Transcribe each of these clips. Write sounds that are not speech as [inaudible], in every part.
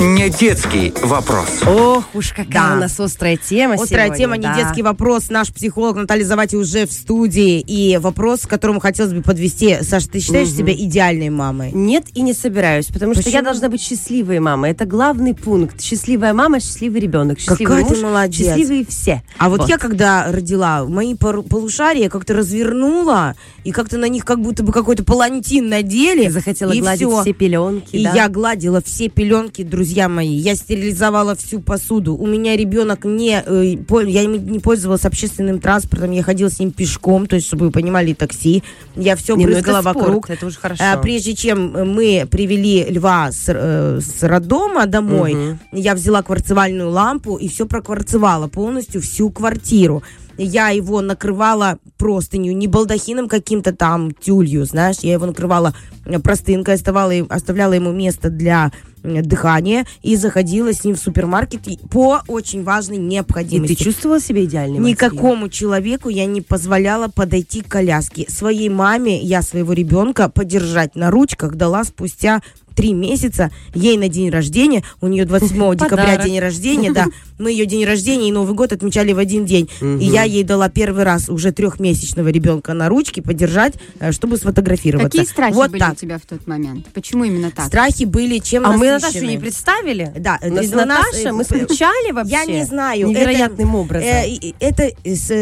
Не детский вопрос. Ох уж какая Да. у нас острая тема Острая сегодня, тема, да. не детский вопрос. Наш психолог Наталья Завати уже в студии. И вопрос, к которому хотелось бы подвести. Саша, ты считаешь Мгм. себя идеальной мамой? Нет, и не собираюсь, потому что я Почему? должна быть счастливой мамой. Это главный пункт. Счастливая мама, счастливый ребенок, счастливый Какая ты муж, молодец. счастливые все. А вот, я, когда родила, мои полушария как-то развернула, и как-то на них как будто бы какой-то палантин надели. Ты захотела и гладить всё. все пеленки, И да? я гладила все пеленки, друзья мои. Я стерилизовала всю посуду. У меня ребенок не... э, я не пользовалась общественным транспортом. Я ходила с ним пешком, то есть, чтобы вы понимали, такси. Я все Не, ну брызгала это спорт, вокруг. это уже хорошо. А, прежде чем мы привели льва с, э, с роддома домой, Мгм. я взяла кварцевальную лампу и все прокварцевала полностью всю квартиру. Я его накрывала простынью, не балдахином каким-то там тюлью, знаешь, я его накрывала э, простынкой, оставала, оставляла ему место для дыхания и заходила с ним в супермаркет и- по очень важной И необходимости. ты чувствовала себя идеальной матерью? Никакому человеку я не позволяла подойти к коляске. Своей маме я своего ребенка подержать на ручках дала спустя три месяца ей на день рождения. У нее 27 [laughs] декабря день рождения, да. Мы ее день рождения и Новый год отмечали в один день. И я ей дала первый раз уже трехмесячного ребенка на ручки подержать, э, чтобы сфотографироваться. Какие страхи вот были так. у тебя в тот момент? Почему именно так? Страхи были чем А мы. Наташу не представили? Да, нас э, Наташа, мы скучали [laughs] вообще. Я не знаю. Невероятным это, образом. э, и- это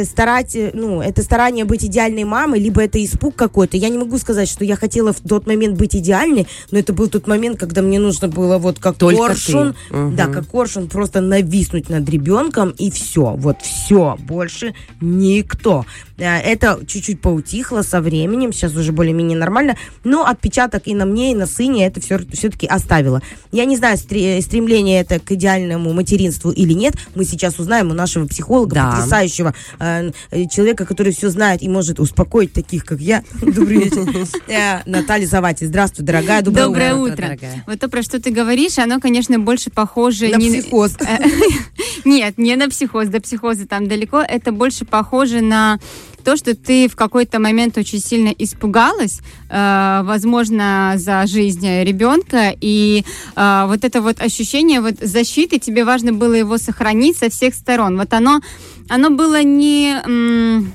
старать, ну, это старание быть идеальной мамой, либо это испуг какой-то. Я не могу сказать, что я хотела в тот момент быть идеальной, но это был тот момент, когда мне нужно было вот как Только коршун, ты. Мгм. да, как коршун просто нависнуть над ребенком и все, вот все, больше никто. Э, Это чуть-чуть поутихло со временем, сейчас уже более-менее нормально, но отпечаток и на мне, и на сыне это все, все-таки оставило. Я не знаю, стре- стремление это к идеальному материнству или нет, мы сейчас узнаем у нашего психолога, Да. потрясающего э, э, человека, который все знает и может успокоить таких, как я. [laughs] Добрый вечер. Э, Наталья Завати. Здравствуй, дорогая. Доброе Доброе утро. Утро. дорогая. Вот то, про что ты говоришь, оно, конечно, больше похоже... На не- психоз. [laughs] Нет, не на психоз, до психоза там далеко. Это больше похоже на то, что ты в какой-то момент очень сильно испугалась, э, возможно, за жизнь ребенка, и э, вот это вот ощущение вот защиты, тебе важно было его сохранить со всех сторон. Вот оно, оно было не... м,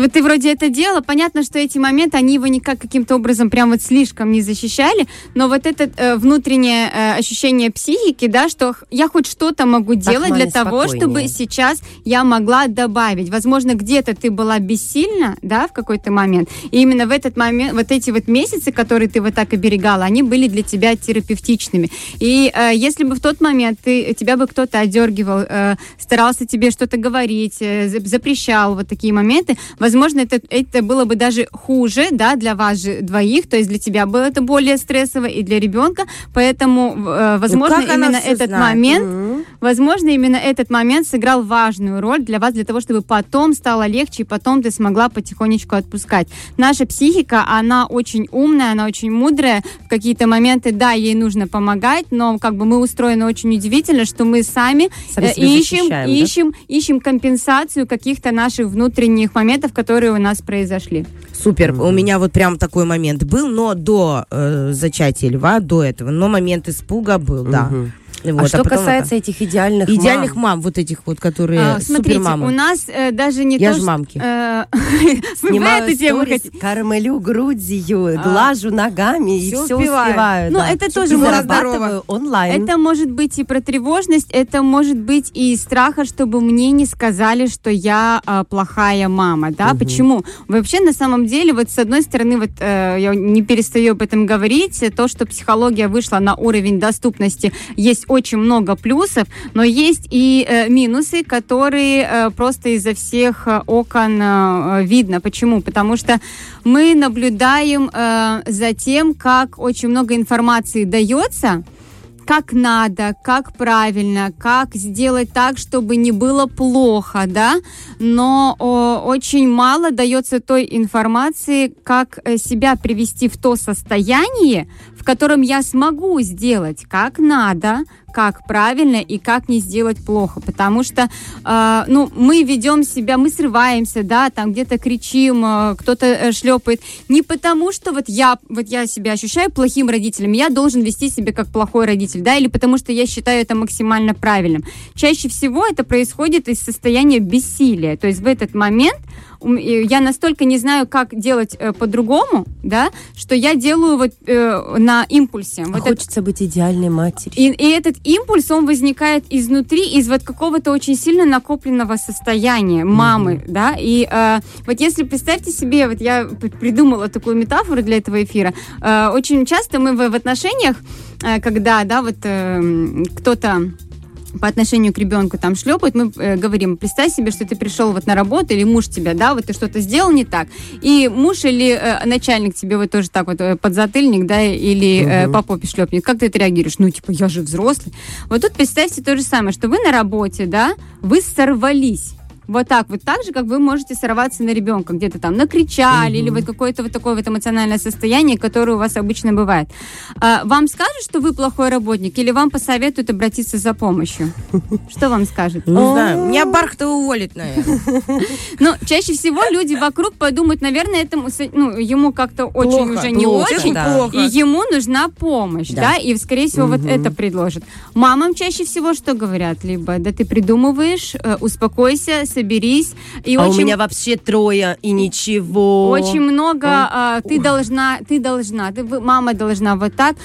вот ты вроде это делала, понятно, что эти моменты, они его никак каким-то образом прям вот слишком не защищали, но вот это э, внутреннее э, ощущение психики, да, что я хоть что-то могу делать маме для того, спокойнее. чтобы сейчас я могла добавить. Возможно, где-то ты была бессильна, да, в какой-то момент, и именно в этот момент, вот эти вот месяцы, которые ты вот так оберегала, они были для тебя терапевтичными. И э, если бы в тот момент ты, тебя бы кто-то одергивал, э, старался тебе что-то говорить, э, за- запрещал вот такие моменты, возможно, это, это было бы даже хуже, да, для вас же двоих, то есть для тебя было это более стрессово и для ребенка, поэтому, э, возможно, Ну, как она именно этот знает? момент Мгм. Возможно, именно этот момент сыграл важную роль для вас, для того, чтобы потом стало легче, и потом ты смогла потихонечку отпускать. Наша психика, она очень умная, она очень мудрая. В какие-то моменты, да, ей нужно помогать, но как бы мы устроены очень удивительно, что мы сами, Сами э, ищем, защищаем, да? ищем, ищем компенсацию каких-то наших внутренних моментов, которые у нас произошли. Супер. У меня вот прям такой момент был, но до э, зачатия льва, до этого, но момент испуга был, да. Вот, а что потом касается этих идеальных это- идеальных мам, мам, вот этих вот, которые А, смотрите, супермамы. у нас э, даже не Я то, ж что- мамки. э, [laughs] снимаю эту тему кормлю грудью, А. глажу ногами и все успеваю. Ну, это тоже зарабатываю онлайн. Это может быть и про тревожность, это может быть и страха, чтобы мне не сказали, что я а, плохая мама, да? Почему? Вообще, на самом деле, вот с одной стороны, вот э, я не перестаю об этом говорить, то, что психология вышла на уровень доступности, есть очень много плюсов, но есть и э, минусы, которые э, просто изо всех э, окон э, видно. Почему? Потому что мы наблюдаем э, за тем, как очень много информации дается, как надо, как правильно, как сделать так, чтобы не было плохо, да, но о, очень мало дается той информации, как э, себя привести в то состояние, в котором я смогу сделать как надо, как правильно и как не сделать плохо, потому что, э, ну, мы ведем себя, мы срываемся, да, там где-то кричим, э, кто-то э, шлепает, не потому что вот я, вот я себя ощущаю плохим родителем, я должен вести себя как плохой родитель, да, или потому что я считаю это максимально правильным. Чаще всего это происходит из состояния бессилия, то есть в этот момент я настолько не знаю, как делать э, по-другому, да, что я делаю вот э, на импульсе. А вот хочется это... быть идеальной матерью. И, и этот импульс, он возникает изнутри, из вот какого-то очень сильно накопленного состояния мамы, mm-hmm. да, и э, вот если представьте себе, вот я придумала такую метафору для этого эфира, э, очень часто мы в, в отношениях, э, когда, да, вот э, кто-то по отношению к ребенку там шлепают, мы э, говорим, представь себе, что ты пришел вот на работу, или муж тебя, да, вот ты что-то сделал не так, и муж или э, начальник тебе вот тоже так вот э, подзатыльник, да, или угу. э, по попе шлепнет, как ты отреагируешь? Ну, типа, я же взрослый. Вот тут представьте то же самое, что вы на работе, да, вы сорвались, вот так вот, так же, как вы можете сорваться на ребенка, где-то там накричали, угу. или вот какое-то вот такое вот эмоциональное состояние, которое у вас обычно бывает. А, вам скажут, что вы плохой работник, или вам посоветуют обратиться за помощью? [laughs] Что вам скажут? Не знаю, меня Бархта уволит, наверное. [laughs] Ну, чаще всего люди вокруг подумают, наверное, этому, ну, ему как-то очень уже не очень, и ему нужна помощь, да, и, скорее всего, вот это предложат. Мамам чаще всего что говорят? Либо, да ты придумываешь, э, успокойся, соберись. И а очень... у меня вообще трое, и ничего. Очень много а, ты должна, ты должна, ты, мама должна вот так.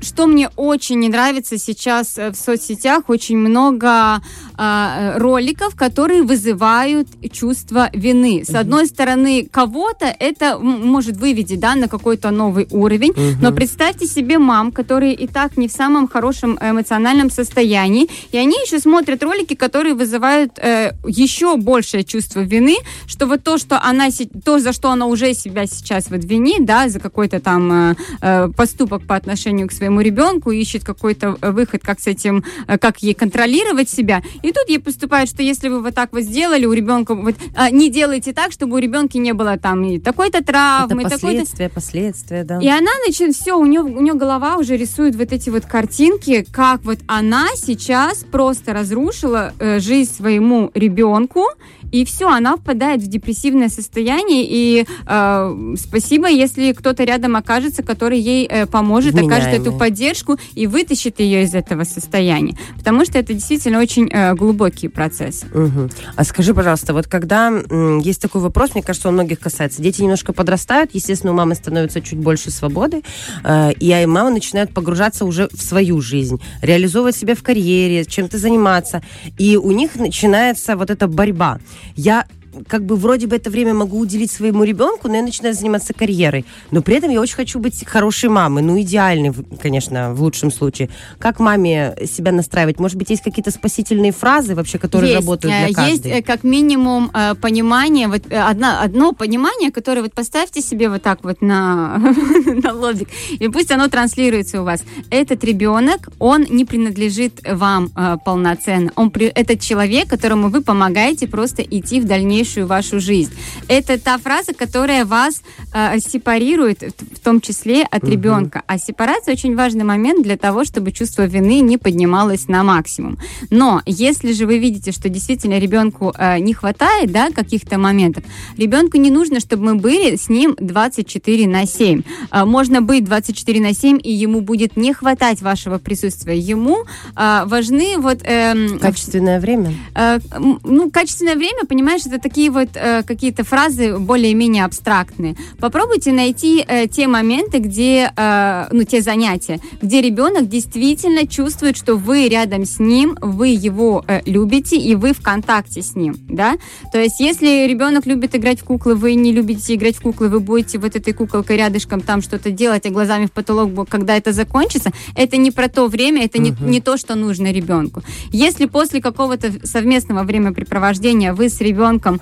Что мне очень не нравится сейчас э, в соцсетях, очень много а, роликов, которые вызывают чувство вины. С одной стороны, кого-то это может вывести да, на какой-то новый уровень, угу. но представьте себе мам, которые и так не в самом хорошем эмоциональном состоянии, и они еще смотрят ролики, которые вызывают э, еще большее чувство вины, что вот то, что она, то, за что она уже себя сейчас вот винит, да, за какой-то там э, э поступок по отношению к своему ребенку, ищет какой-то э, выход, как с этим, как ей контролировать себя. И тут ей поступает, что если вы вот так вот сделали, у ребенка вот а, не делайте так, чтобы у ребенка не было там и такой-то травмы, Это последствия, последствия, да. И она начинает, все, у нее, у нее голова уже рисует вот эти вот картинки, как вот она сейчас просто разрушила э, жизнь своему ребенку, ребенку, и все, она впадает в депрессивное состояние, и э, спасибо, если кто-то рядом окажется, который ей э, поможет, Вменяемый. окажет эту поддержку и вытащит ее из этого состояния, потому что это действительно очень э, глубокий процесс. Угу. А скажи, пожалуйста, вот когда м, есть такой вопрос, мне кажется, он многих касается, дети немножко подрастают, естественно, у мамы становится чуть больше свободы, э, и мама начинает погружаться уже в свою жизнь, реализовывать себя в карьере, чем-то заниматься, и у них начинается вот эта борьба я как бы вроде бы это время могу уделить своему ребенку, но я начинаю заниматься карьерой. Но при этом я очень хочу быть хорошей мамой. Ну, идеальной, конечно, в лучшем случае. Как маме себя настраивать? Может быть, есть какие-то спасительные фразы вообще, которые есть, работают для каждой? Есть э, как минимум э, понимание, вот э, одно, понимание, которое вот поставьте себе вот так вот на, [laughs] на лобик, и пусть оно транслируется у вас. Этот ребенок, он не принадлежит вам полноценно. Он, этот человек, которому вы помогаете просто идти в дальнейшее дальнейшую вашу жизнь. Это та фраза, которая вас э, сепарирует, в том числе от угу. ребенка. А сепарация очень важный момент для того, чтобы чувство вины не поднималось на максимум. Но если же вы видите, что действительно ребенку э, не хватает да, каких-то моментов, ребенку не нужно, чтобы мы были с ним 24 на 7. Э, можно быть 24 на 7, и ему будет не хватать вашего присутствия. Ему э, важны вот... Э, качественное время. Э, ну, качественное время, понимаешь, это такие вот э, какие-то фразы более-менее абстрактные. Попробуйте найти э, те моменты, где, э, ну, те занятия, где ребенок действительно чувствует, что вы рядом с ним, вы его э, любите и вы в контакте с ним, да. То есть, если ребенок любит играть в куклы, вы не любите играть в куклы, вы будете вот этой куколкой рядышком там что-то делать, а глазами в потолок, когда это закончится, это не про то время, это не, не то, что нужно ребенку. Если после какого-то совместного времяпрепровождения вы с ребенком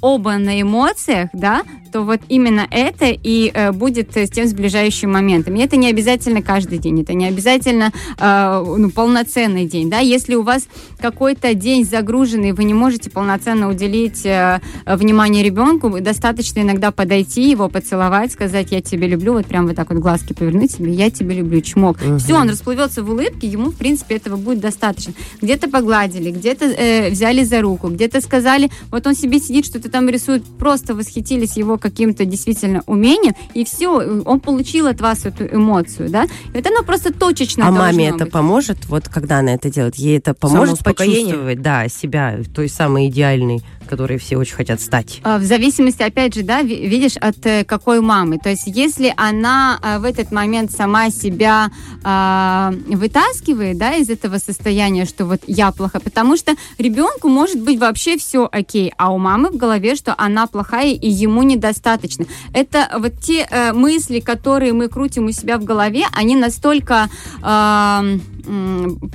оба на эмоциях, да, то вот именно это и э, будет с тем сближающим моментом. И это не обязательно каждый день, это не обязательно э, ну, полноценный день, да. Если у вас какой-то день загруженный, вы не можете полноценно уделить э, внимание ребенку, достаточно иногда подойти его, поцеловать, сказать, я тебя люблю, вот прям вот так вот глазки повернуть себе, я тебя люблю, чмок. Угу. Все, он расплывется в улыбке, ему, в принципе, этого будет достаточно. Где-то погладили, где-то э, взяли за руку, где-то сказали, вот он себе сидит, что-то там рисует, просто восхитились его каким-то действительно умением, и все, он получил от вас эту эмоцию, да, вот оно просто точечно А маме это быть. поможет, вот когда она это делает? Ей это поможет почувствовать, да, себя той самой идеальной которые все очень хотят стать? А, в зависимости, опять же, да, видишь, от э, какой мамы. То есть, если она а, в этот момент сама себя э, вытаскивает, да, из этого состояния, что вот я плохая, потому что ребенку может быть вообще все окей, а у мамы в голове, что она плохая и ему недостаточно. Это вот те э, мысли, которые мы крутим у себя в голове, они настолько э,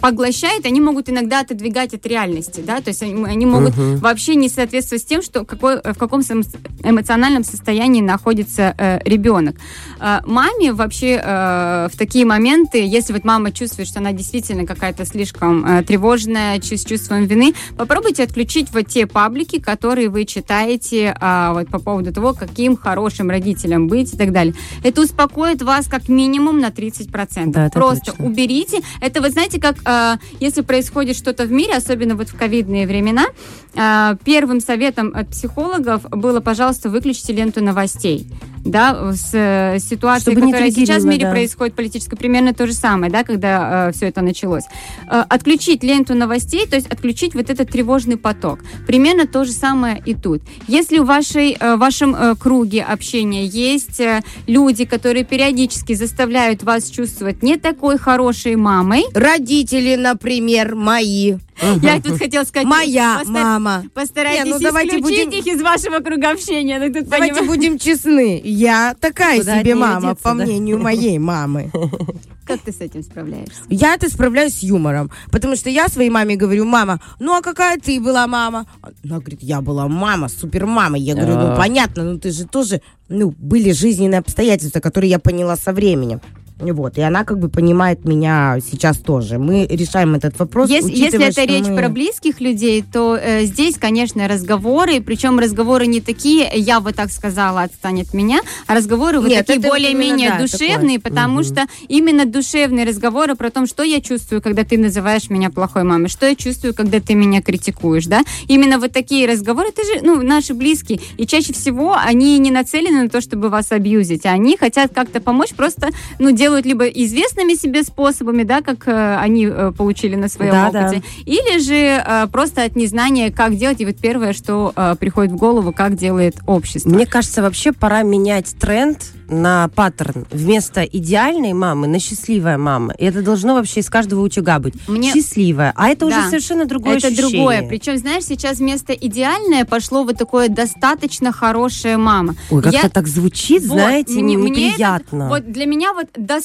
поглощают, они могут иногда отодвигать от реальности, да, то есть они, они могут uh-huh. вообще не соответствовать с тем, что какой, в каком эмоциональном состоянии находится э, ребенок. Э, маме вообще э, в такие моменты, если вот мама чувствует, что она действительно какая-то слишком э, тревожная, с чувством вины, попробуйте отключить вот те паблики, которые вы читаете э, вот по поводу того, каким хорошим родителем быть и так далее. Это успокоит вас как минимум на 30%. Да, Просто точно. уберите. Это вы знаете, как э, если происходит что-то в мире, особенно вот в ковидные времена, э, первым советом от психологов было, пожалуйста, выключите ленту новостей да, с э, ситуацией, Чтобы которая сейчас в мире да. происходит политической, примерно то же самое, да, когда э, все это началось. Э, отключить ленту новостей, то есть отключить вот этот тревожный поток. Примерно то же самое и тут. Если в вашей, э, вашем э, круге общения есть э, люди, которые периодически заставляют вас чувствовать не такой хорошей мамой. Родители, например, мои. Я тут хотела сказать... Моя постар... мама. Постарайтесь Не, ну, давайте исключить будем... их из вашего круга общения. Ну, тут давайте поним... будем честны. Я такая Куда себе мама, одеться, по да? мнению моей мамы. [laughs] Как ты с этим справляешься? Я это справляюсь с юмором. Потому что я своей маме говорю, мама, ну а какая ты была мама? Она говорит, я была мама, супер мама. Я говорю, ну а. понятно, ну ты же тоже, ну, были жизненные обстоятельства, которые я поняла со временем. Вот, и она как бы понимает меня сейчас тоже. Мы решаем этот вопрос. Если, если это речь мы... про близких людей, то э, здесь, конечно, разговоры, причем разговоры не такие, я бы так сказала, отстань от меня, а разговоры вот Нет, такие более-менее да, душевные, такое. потому угу. что именно душевные разговоры про то, что я чувствую, когда ты называешь меня плохой мамой, что я чувствую, когда ты меня критикуешь, да? Именно вот такие разговоры, это же, ну, наши близкие, и чаще всего они не нацелены на то, чтобы вас абьюзить, а они хотят как-то помочь, просто, ну, делать делают либо известными себе способами, да, как э, они э, получили на своем да, опыте, да. или же э, просто от незнания, как делать. И вот первое, что э, приходит в голову, как делает общество. Мне кажется, вообще пора менять тренд на паттерн вместо идеальной мамы на счастливая мама. И это должно вообще из каждого утюга быть. Мне... Счастливая. А это да. уже совершенно другое это ощущение. другое. Причем, знаешь, сейчас вместо идеальное пошло вот такое достаточно хорошая мама. Ой, как-то Я... так звучит, вот, знаете, мне, неприятно. Мне это, вот для меня вот достаточно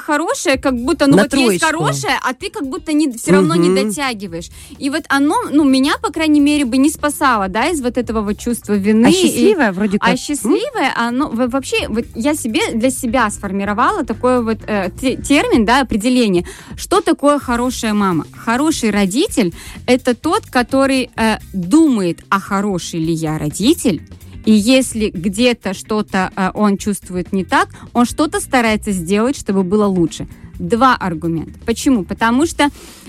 хорошая, как будто, ну на вот троечку. есть хорошая, а ты как будто не, все равно угу. не дотягиваешь. И вот оно, ну, меня, по крайней мере, бы не спасало, да, из вот этого вот чувства вины. А счастливая и... вроде а как. А счастливая, оно вообще, вот я себе для себя сформировала такой вот э, термин, да, определение. Что такое хорошая мама? Хороший родитель – это тот, который э, думает, а хороший ли я родитель, и если где-то что-то э, он чувствует не так, он что-то старается сделать, чтобы было лучше. Два аргумента. Почему? Потому что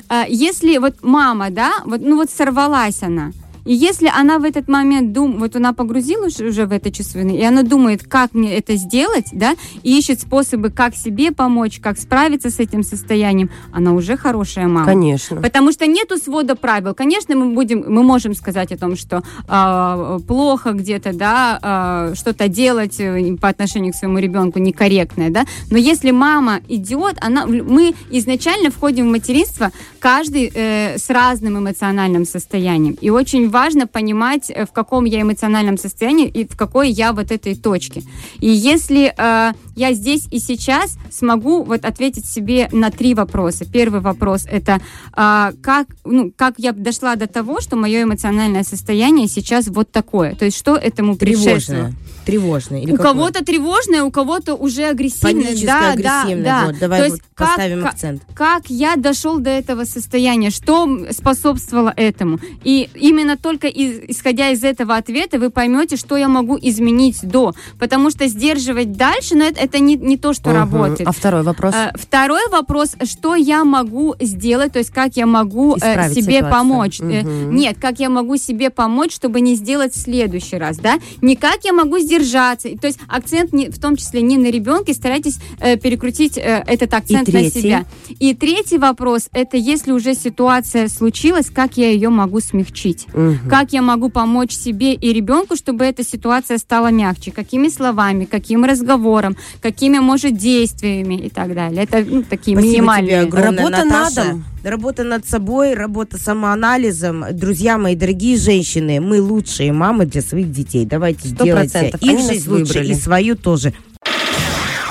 э, если вот мама, да, вот, ну вот сорвалась она, и если она в этот момент думает, вот она погрузилась уже в это чувство вины, и она думает, как мне это сделать, да, и ищет способы, как себе помочь, как справиться с этим состоянием, она уже хорошая мама. Конечно. Потому что нету свода правил. Конечно, мы будем, мы можем сказать о том, что э, плохо где-то, да, э, что-то делать э, по отношению к своему ребенку некорректное, да, но если мама идет, она, мы изначально входим в материнство каждый э, с разным эмоциональным состоянием, и очень важно понимать, э, в каком я эмоциональном состоянии и в какой я вот этой точке. И если э, я здесь и сейчас смогу вот ответить себе на три вопроса. Первый вопрос это э, как, ну, как я дошла до того, что мое эмоциональное состояние сейчас вот такое. То есть что этому предшествовало. Тревожное. Или у кого-то тревожное, у кого-то уже агрессивное. Да, агрессивное. Да, да. Вот, давай То вот есть как- поставим как- акцент. как я дошел до этого состояния, что способствовало этому. И именно только из- исходя из этого ответа вы поймете, что я могу изменить до. Потому что сдерживать дальше, но это, это не, не то, что Мгм. работает. А второй вопрос? Э, Второй вопрос, что я могу сделать, то есть как я могу э, Исправить себе ситуацию. помочь. Э, Мгм. Нет, как я могу себе помочь, чтобы не сделать в следующий раз, да? Не как я могу сдержаться. То есть акцент не, в том числе не на ребенке, старайтесь э, перекрутить э, этот акцент на себя. И третий вопрос, это если уже ситуация случилась, как я ее могу смягчить? Как я могу помочь себе и ребенку, чтобы эта ситуация стала мягче? Какими словами, каким разговором, какими, может, действиями и так далее. Это ну, такие Спасибо минимальные. тебе огромное, Работа Наташа. на дом. Работа над собой, работа самоанализом. Друзья мои, дорогие женщины, мы лучшие мамы для своих детей. Давайте Сто сделайте процентов. их Они жизнь лучше выбрали. и свою тоже.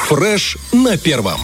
Фреш на первом.